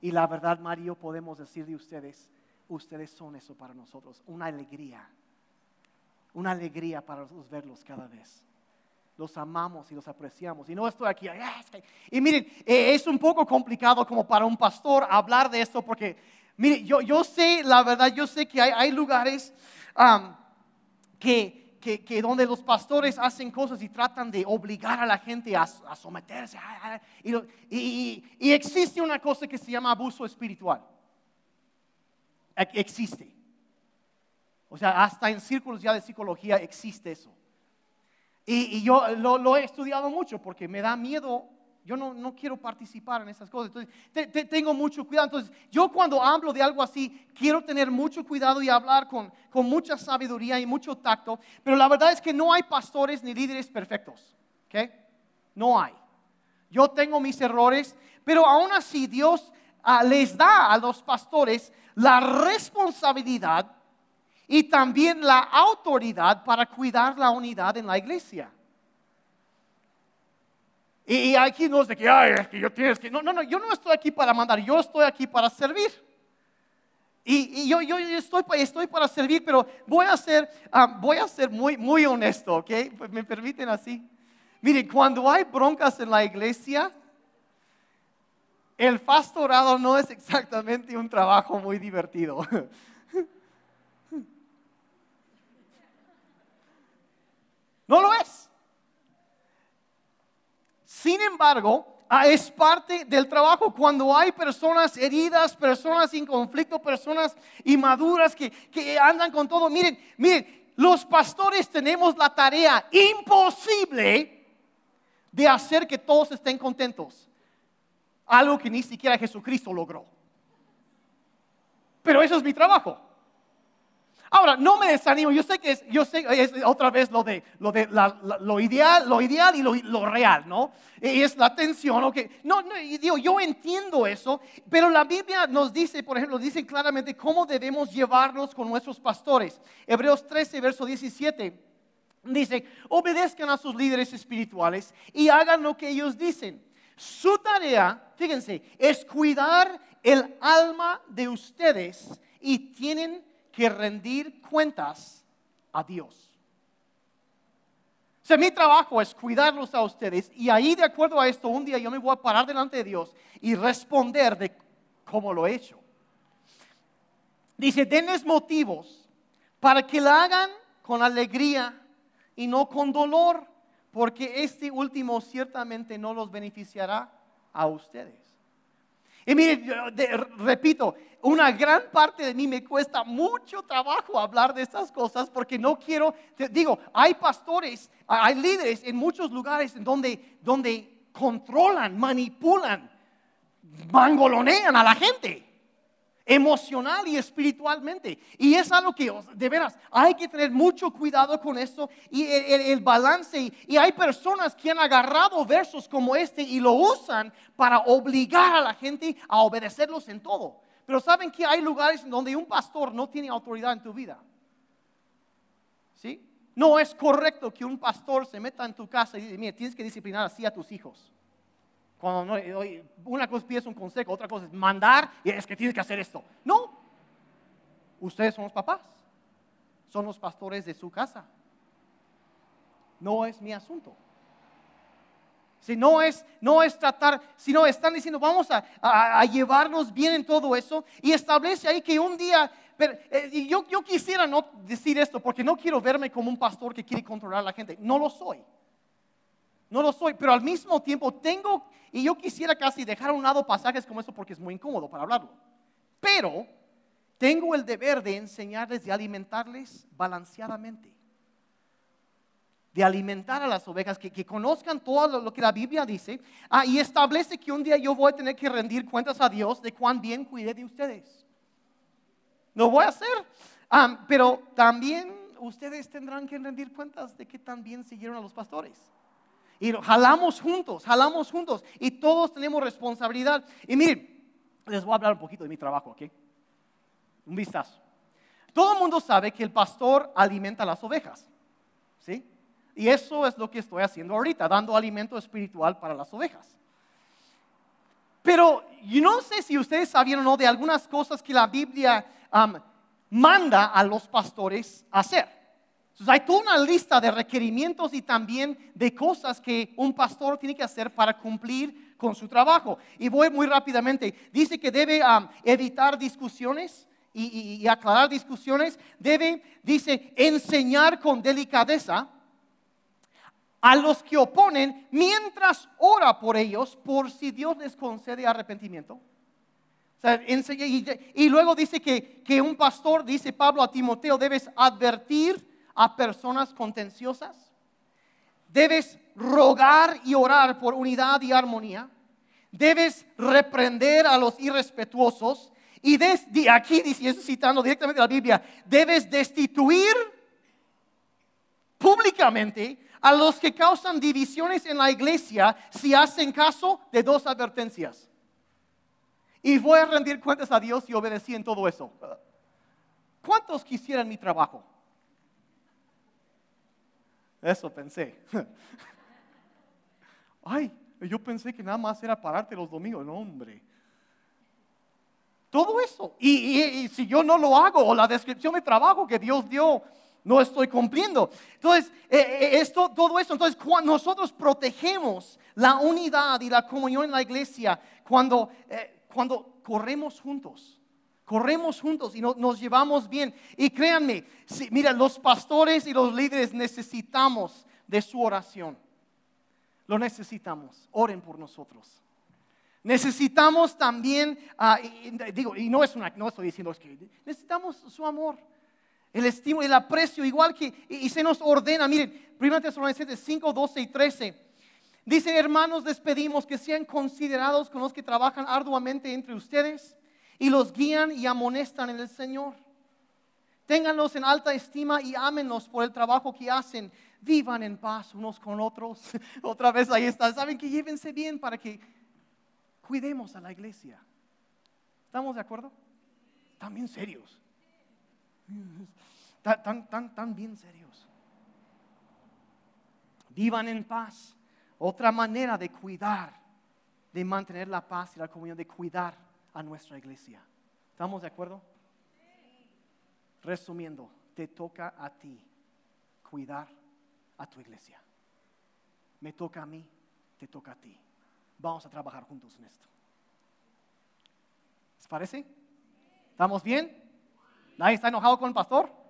Y la verdad, Mario, podemos decir de ustedes, ustedes son eso para nosotros, una alegría, una alegría para nosotros verlos cada vez. Los amamos y los apreciamos. Y no estoy aquí. Y miren, eh, es un poco complicado como para un pastor hablar de esto porque, miren, yo, yo sé, la verdad, yo sé que hay, lugares que que, donde los pastores hacen cosas y tratan de obligar a la gente a, someterse. Y, existe una cosa que se llama abuso espiritual. Existe. O sea, hasta en círculos ya de psicología existe eso. Y, yo lo, he estudiado mucho porque me da miedo yo no, quiero participar en esas cosas. Entonces, tengo mucho cuidado. Entonces, yo cuando hablo de algo así, quiero tener mucho cuidado y hablar con, con mucha sabiduría y mucho tacto. Pero la verdad es que no hay pastores ni líderes perfectos. ¿Ok? No hay. Yo tengo mis errores, pero aún así Dios ah, les da a los pastores la responsabilidad y también la autoridad para cuidar la unidad en la iglesia. Y, aquí no es de que, ay, es que yo tienes que. No, no, no, yo no estoy aquí para mandar, yo estoy aquí para servir. Y, yo, yo, estoy, estoy, para servir, pero voy a ser, ah, voy a ser muy, muy honesto, ¿ok? Pues me permiten así. Mire, cuando hay broncas en la iglesia, el pastorado no es exactamente un trabajo muy divertido. No lo es. Sin embargo, Ah, es parte del trabajo. Cuando hay personas heridas, personas sin conflicto, personas inmaduras que, que andan con todo. Miren, miren, los pastores tenemos la tarea imposible de hacer que todos estén contentos. Algo que ni siquiera Jesucristo logró. Pero eso es mi trabajo. Ahora, no me desanimo, yo sé que es, yo sé, es otra vez lo de, lo, de lo ideal, lo ideal y lo, real, ¿no? Es la tensión. No, no, digo, yo entiendo eso, pero la Biblia nos dice, por ejemplo, dice claramente cómo debemos llevarnos con nuestros pastores. Hebreos 13, verso 17, dice, obedezcan a sus líderes espirituales y hagan lo que ellos dicen. Su tarea, fíjense, es cuidar el alma de ustedes y tienen que rendir cuentas a Dios. O sea, mi trabajo es cuidarlos a ustedes y ahí de acuerdo a esto, un día yo me voy a parar delante de Dios y responder de cómo lo he hecho. Dice, denles motivos para que la hagan con alegría y no con dolor, porque este último ciertamente no los beneficiará a ustedes. Y mire, repito, una gran parte de mí me cuesta mucho trabajo hablar de estas cosas porque no quiero, digo, hay pastores, hay líderes en muchos lugares en donde, donde controlan, manipulan, mangolonean a la gente emocional y espiritualmente. Y es algo que, de veras, hay que tener mucho cuidado con esto y el, balance. Y, hay personas que han agarrado versos como este y lo usan para obligar a la gente a obedecerlos en todo. Pero saben que hay lugares donde un pastor no tiene autoridad en tu vida. ¿Sí? No es correcto que un pastor se meta en tu casa y diga, tienes que disciplinar así a tus hijos. Cuando una cosa es un consejo, otra cosa es mandar y es que tienes que hacer esto. No, ustedes son los papás, son los pastores de su casa. No es mi asunto. Si no es, no es tratar, sino están diciendo, vamos a, llevarnos bien en todo eso y establece ahí que un día, pero, eh, yo, yo quisiera no decir esto porque no quiero verme como un pastor que quiere controlar a la gente, no lo soy. No lo soy, pero al mismo tiempo tengo, y yo quisiera casi dejar a un lado pasajes como eso porque es muy incómodo para hablarlo. Pero tengo el deber de enseñarles y alimentarles balanceadamente. De alimentar a las ovejas, que, conozcan todo lo, que la Biblia dice. Ah, y establece que un día yo voy a tener que rendir cuentas a Dios de cuán bien cuidé de ustedes. Lo voy a hacer. Ah, pero también ustedes tendrán que rendir cuentas de que también siguieron a los pastores. Y jalamos juntos, jalamos juntos. Y todos tenemos responsabilidad. Y miren, les voy a hablar un poquito de mi trabajo, ¿ok? Un vistazo. Todo el mundo sabe que el pastor alimenta las ovejas, ¿sí? Y eso es lo que estoy haciendo ahorita, dando alimento espiritual para las ovejas. Pero yo no sé si ustedes sabían o no de algunas cosas que la Biblia manda a los pastores hacer. Hay toda una lista de requerimientos y también de cosas que un pastor tiene que hacer para cumplir con su trabajo. Y voy muy rápidamente. Dice que debe um, evitar discusiones y, aclarar discusiones. Debe, dice, enseñar con delicadeza a los que oponen mientras ora por ellos por si Dios les concede arrepentimiento. y, luego dice que, que un pastor, dice Pablo a Timoteo, debes advertir a personas contenciosas. Debes rogar y orar por unidad y armonía. Debes reprender a los irrespetuosos. Y desde aquí, citando directamente la Biblia, debes destituir públicamente a los que causan divisiones en la iglesia si hacen caso de dos advertencias. Y voy a rendir cuentas a Dios y obedecí en todo eso. ¿Cuántos quisieran mi trabajo? Eso pensé. Ay, yo pensé que nada más era pararte los domingos. No, hombre. todo eso. Y, si yo no lo hago, o la descripción de trabajo que Dios dio, no estoy cumpliendo. Entonces, eh, eh, esto, todo eso, entonces nosotros protegemos la unidad y la comunión en la iglesia, cuando, eh, cuando corremos juntos, corremos juntos y nos llevamos bien. Y créanme, mira, los pastores y los líderes necesitamos de su oración. Lo necesitamos. Oren por nosotros. Necesitamos también, ah, digo, y no es una, no estoy diciendo es que necesitamos su amor, el estímulo, el aprecio, igual que, y, se nos ordena, miren, 1 Tesalonicenses 5, 12 y 13. Dice, hermanos, les pedimos que sean considerados con los que trabajan arduamente entre ustedes y los guían y amonestan en el Señor. Ténganlos en alta estima y ámenlos por el trabajo que hacen. Vivan en paz unos con otros. Otra vez ahí está. Saben que llévense bien para que cuidemos a la iglesia. ¿Estamos de acuerdo? Están serios. Tan, tan, tan bien serios. Vivan en paz. Otra manera de cuidar, de mantener la paz y la comunión, de cuidar a nuestra iglesia. ¿Estamos de acuerdo? Resumiendo, te toca a ti cuidar a tu iglesia. Me toca a mí, te toca a ti. Vamos a trabajar juntos en esto. ¿Les parece? ¿Estamos bien? ¿Nadie está enojado con el pastor?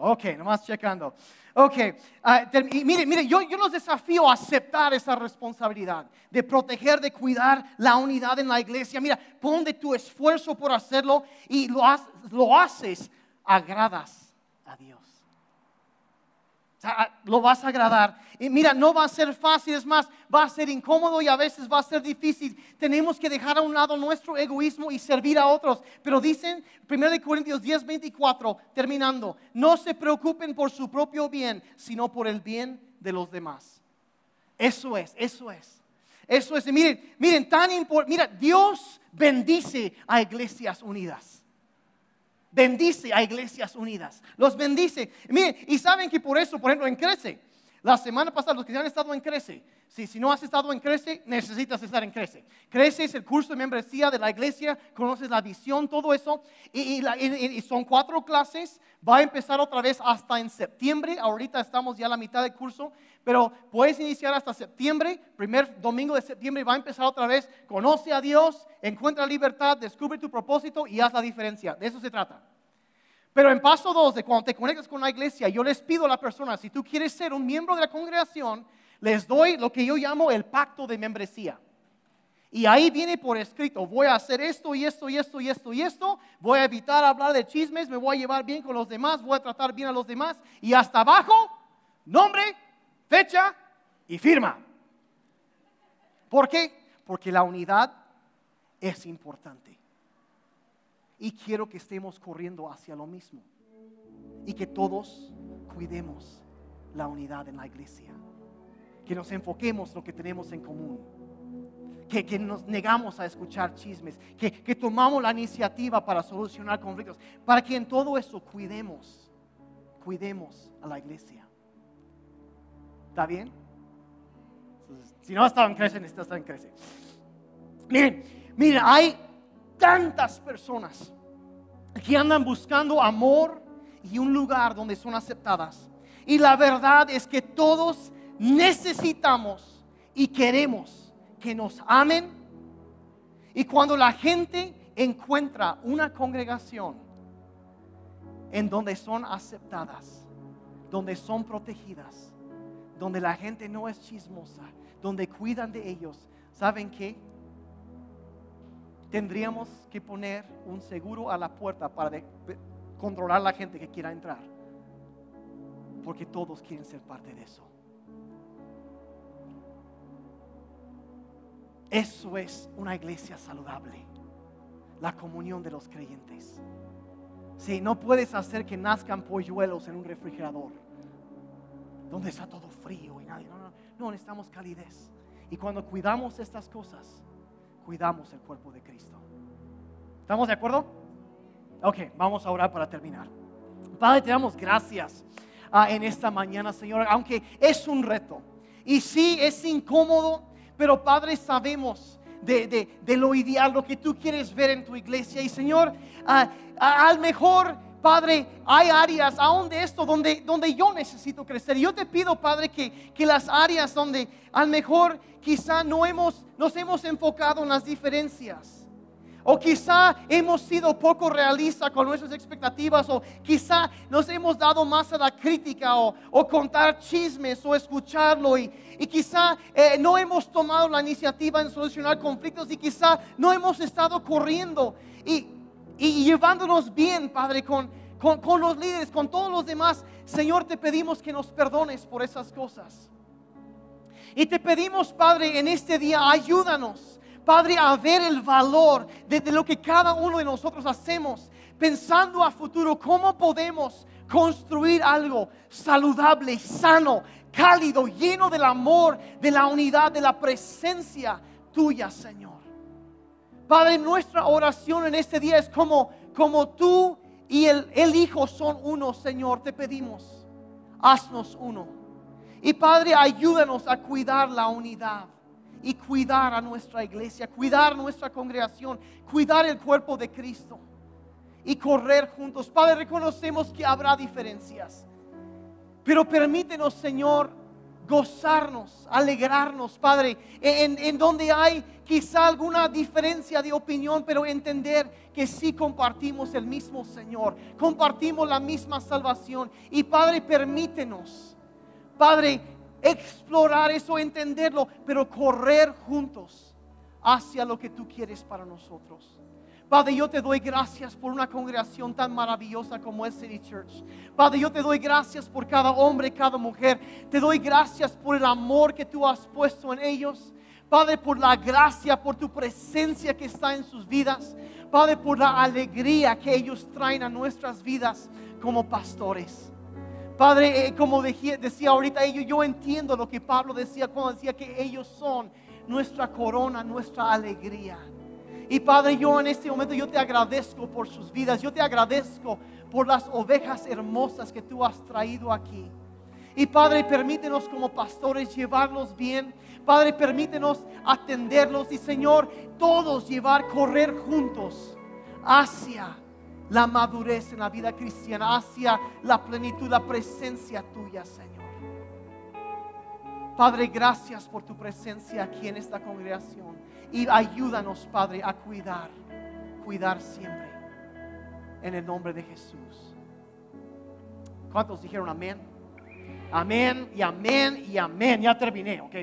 Ok, nomás checando. Ok, uh, y mire, mire, yo, yo los desafío a aceptar esa responsabilidad de proteger, de cuidar la unidad en la iglesia. Mira, pon de tu esfuerzo por hacerlo y lo, lo haces, agradas a Dios lo vas a agradar. Y mira, no va a ser fácil, es más, va a ser incómodo y a veces va a ser difícil. Tenemos que dejar a un lado nuestro egoísmo y servir a otros. Pero dicen 1 Corintios 10, 24, terminando, no se preocupen por su propio bien, sino por el bien de los demás. Eso es, eso es. Eso es, miren, miren, tan importante, mira, Dios bendice a iglesias unidas bendice a iglesias unidas. Los bendice. Miren, y saben que por eso, por ejemplo, en Crece, la semana pasada, los que ya han estado en Crece, si, no has estado en Crece, necesitas estar en Crece. Crece es el curso de membresía de la iglesia, conoces la visión, todo eso. Y, y, son cuatro clases, va a empezar otra vez hasta en septiembre. Ahorita estamos ya a la mitad del curso, pero puedes iniciar hasta septiembre. Primer domingo de septiembre va a empezar otra vez. Conoce a Dios, encuentra libertad, descubre tu propósito y haz la diferencia. De eso se trata. Pero en paso 2, de cuando te conectas con la iglesia, yo les pido a la persona, si tú quieres ser un miembro de la congregación, les doy lo que yo llamo el pacto de membresía. Y ahí viene por escrito, voy a hacer esto y esto y esto y esto y esto, voy a evitar hablar de chismes, me voy a llevar bien con los demás, voy a tratar bien a los demás. Y hasta abajo, nombre, fecha y firma. ¿Por qué? Porque la unidad es importante y quiero que estemos corriendo hacia lo mismo y que todos cuidemos la unidad en la iglesia, que nos enfoquemos en lo que tenemos en común, que, que nos negamos a escuchar chismes, que, que tomamos la iniciativa para solucionar conflictos, para que en todo eso cuidemos, cuidemos a la iglesia. ¿Está bien? Si no necesita estar en crece. Miren, miren, hay tantas personas que andan buscando amor y un lugar donde son aceptadas. Y la verdad es que todos necesitamos y queremos que nos amen. Y cuando la gente encuentra una congregación en donde son aceptadas, donde son protegidas, donde la gente no es chismosa, donde cuidan de ellos, ¿saben qué? tendríamos que poner un seguro a la puerta para controlar a la gente que quiera entrar. Porque todos quieren ser parte de eso. Eso es una iglesia saludable. La comunión de los creyentes. Si no puedes hacer que nazcan polluelos en un refrigerador, donde está todo frío y nadie. No, no, no, necesitamos calidez. Y cuando cuidamos estas cosas, cuidamos el cuerpo de Cristo. ¿Estamos de acuerdo? Ok, vamos a orar para terminar. Padre, te damos gracias ah, en esta mañana, Señor, aunque es un reto. Y sí, es incómodo, pero Padre, sabemos de, lo ideal, lo que tú quieres ver en tu iglesia. Y Señor, al mejor, Padre, hay áreas aún de esto donde, donde yo necesito crecer. Yo te pido, Padre, que, que las áreas donde al mejor quizá no hemos, nos hemos enfocado en las diferencias o quizá hemos sido poco realistas con nuestras expectativas, o quizá nos hemos dado más a la crítica, o, contar chismes, o escucharlo, y, quizá eh, no hemos tomado la iniciativa en solucionar conflictos, y quizá no hemos estado corriendo y, llevándonos bien, Padre, con, con los líderes, con todos los demás. Señor, te pedimos que nos perdones por esas cosas. Y te pedimos, Padre, en este día, ayúdanos Padre, a ver el valor de, lo que cada uno de nosotros hacemos, pensando a futuro cómo podemos construir algo saludable, sano, cálido, lleno del amor, de la unidad, de la presencia tuya, Señor. Padre, nuestra oración en este día es como, como tú y el, el Hijo son uno, Señor. Te pedimos, haznos uno. Y Padre, ayúdanos a cuidar la unidad y cuidar a nuestra iglesia, cuidar nuestra congregación, cuidar el cuerpo de Cristo y correr juntos. Padre, reconocemos que habrá diferencias, pero permítenos, Señor, gozarnos, alegrarnos, Padre, en, en, donde hay quizá alguna diferencia de opinión, pero entender que sí compartimos el mismo Señor, compartimos la misma salvación. Y Padre, permítenos, Padre, explorar eso, entenderlo, pero correr juntos hacia lo que tú quieres para nosotros. Padre, yo te doy gracias por una congregación tan maravillosa como es City Church. Padre, yo te doy gracias por cada hombre, cada mujer. Te doy gracias por el amor que tú has puesto en ellos. Padre, por la gracia, por tu presencia que está en sus vidas. Padre, por la alegría que ellos traen a nuestras vidas como pastores. Padre, eh, como decía ahorita ellos, yo entiendo lo que Pablo decía cuando decía que ellos son nuestra corona, nuestra alegría. Y Padre, yo en este momento yo te agradezco por sus vidas, yo te agradezco por las ovejas hermosas que tú has traído aquí. Y Padre, permítenos como pastores llevarlos bien. Padre, permítenos atenderlos y Señor, todos llevar, correr juntos hacia la madurez en la vida cristiana, hacia la plenitud, la presencia tuya, Señor. Padre, gracias por tu presencia aquí en esta congregación. Y ayúdanos, Padre, a cuidar, cuidar siempre. En el nombre de Jesús. ¿Cuántos dijeron amén? Amén y amén y amén. Ya terminé, ok.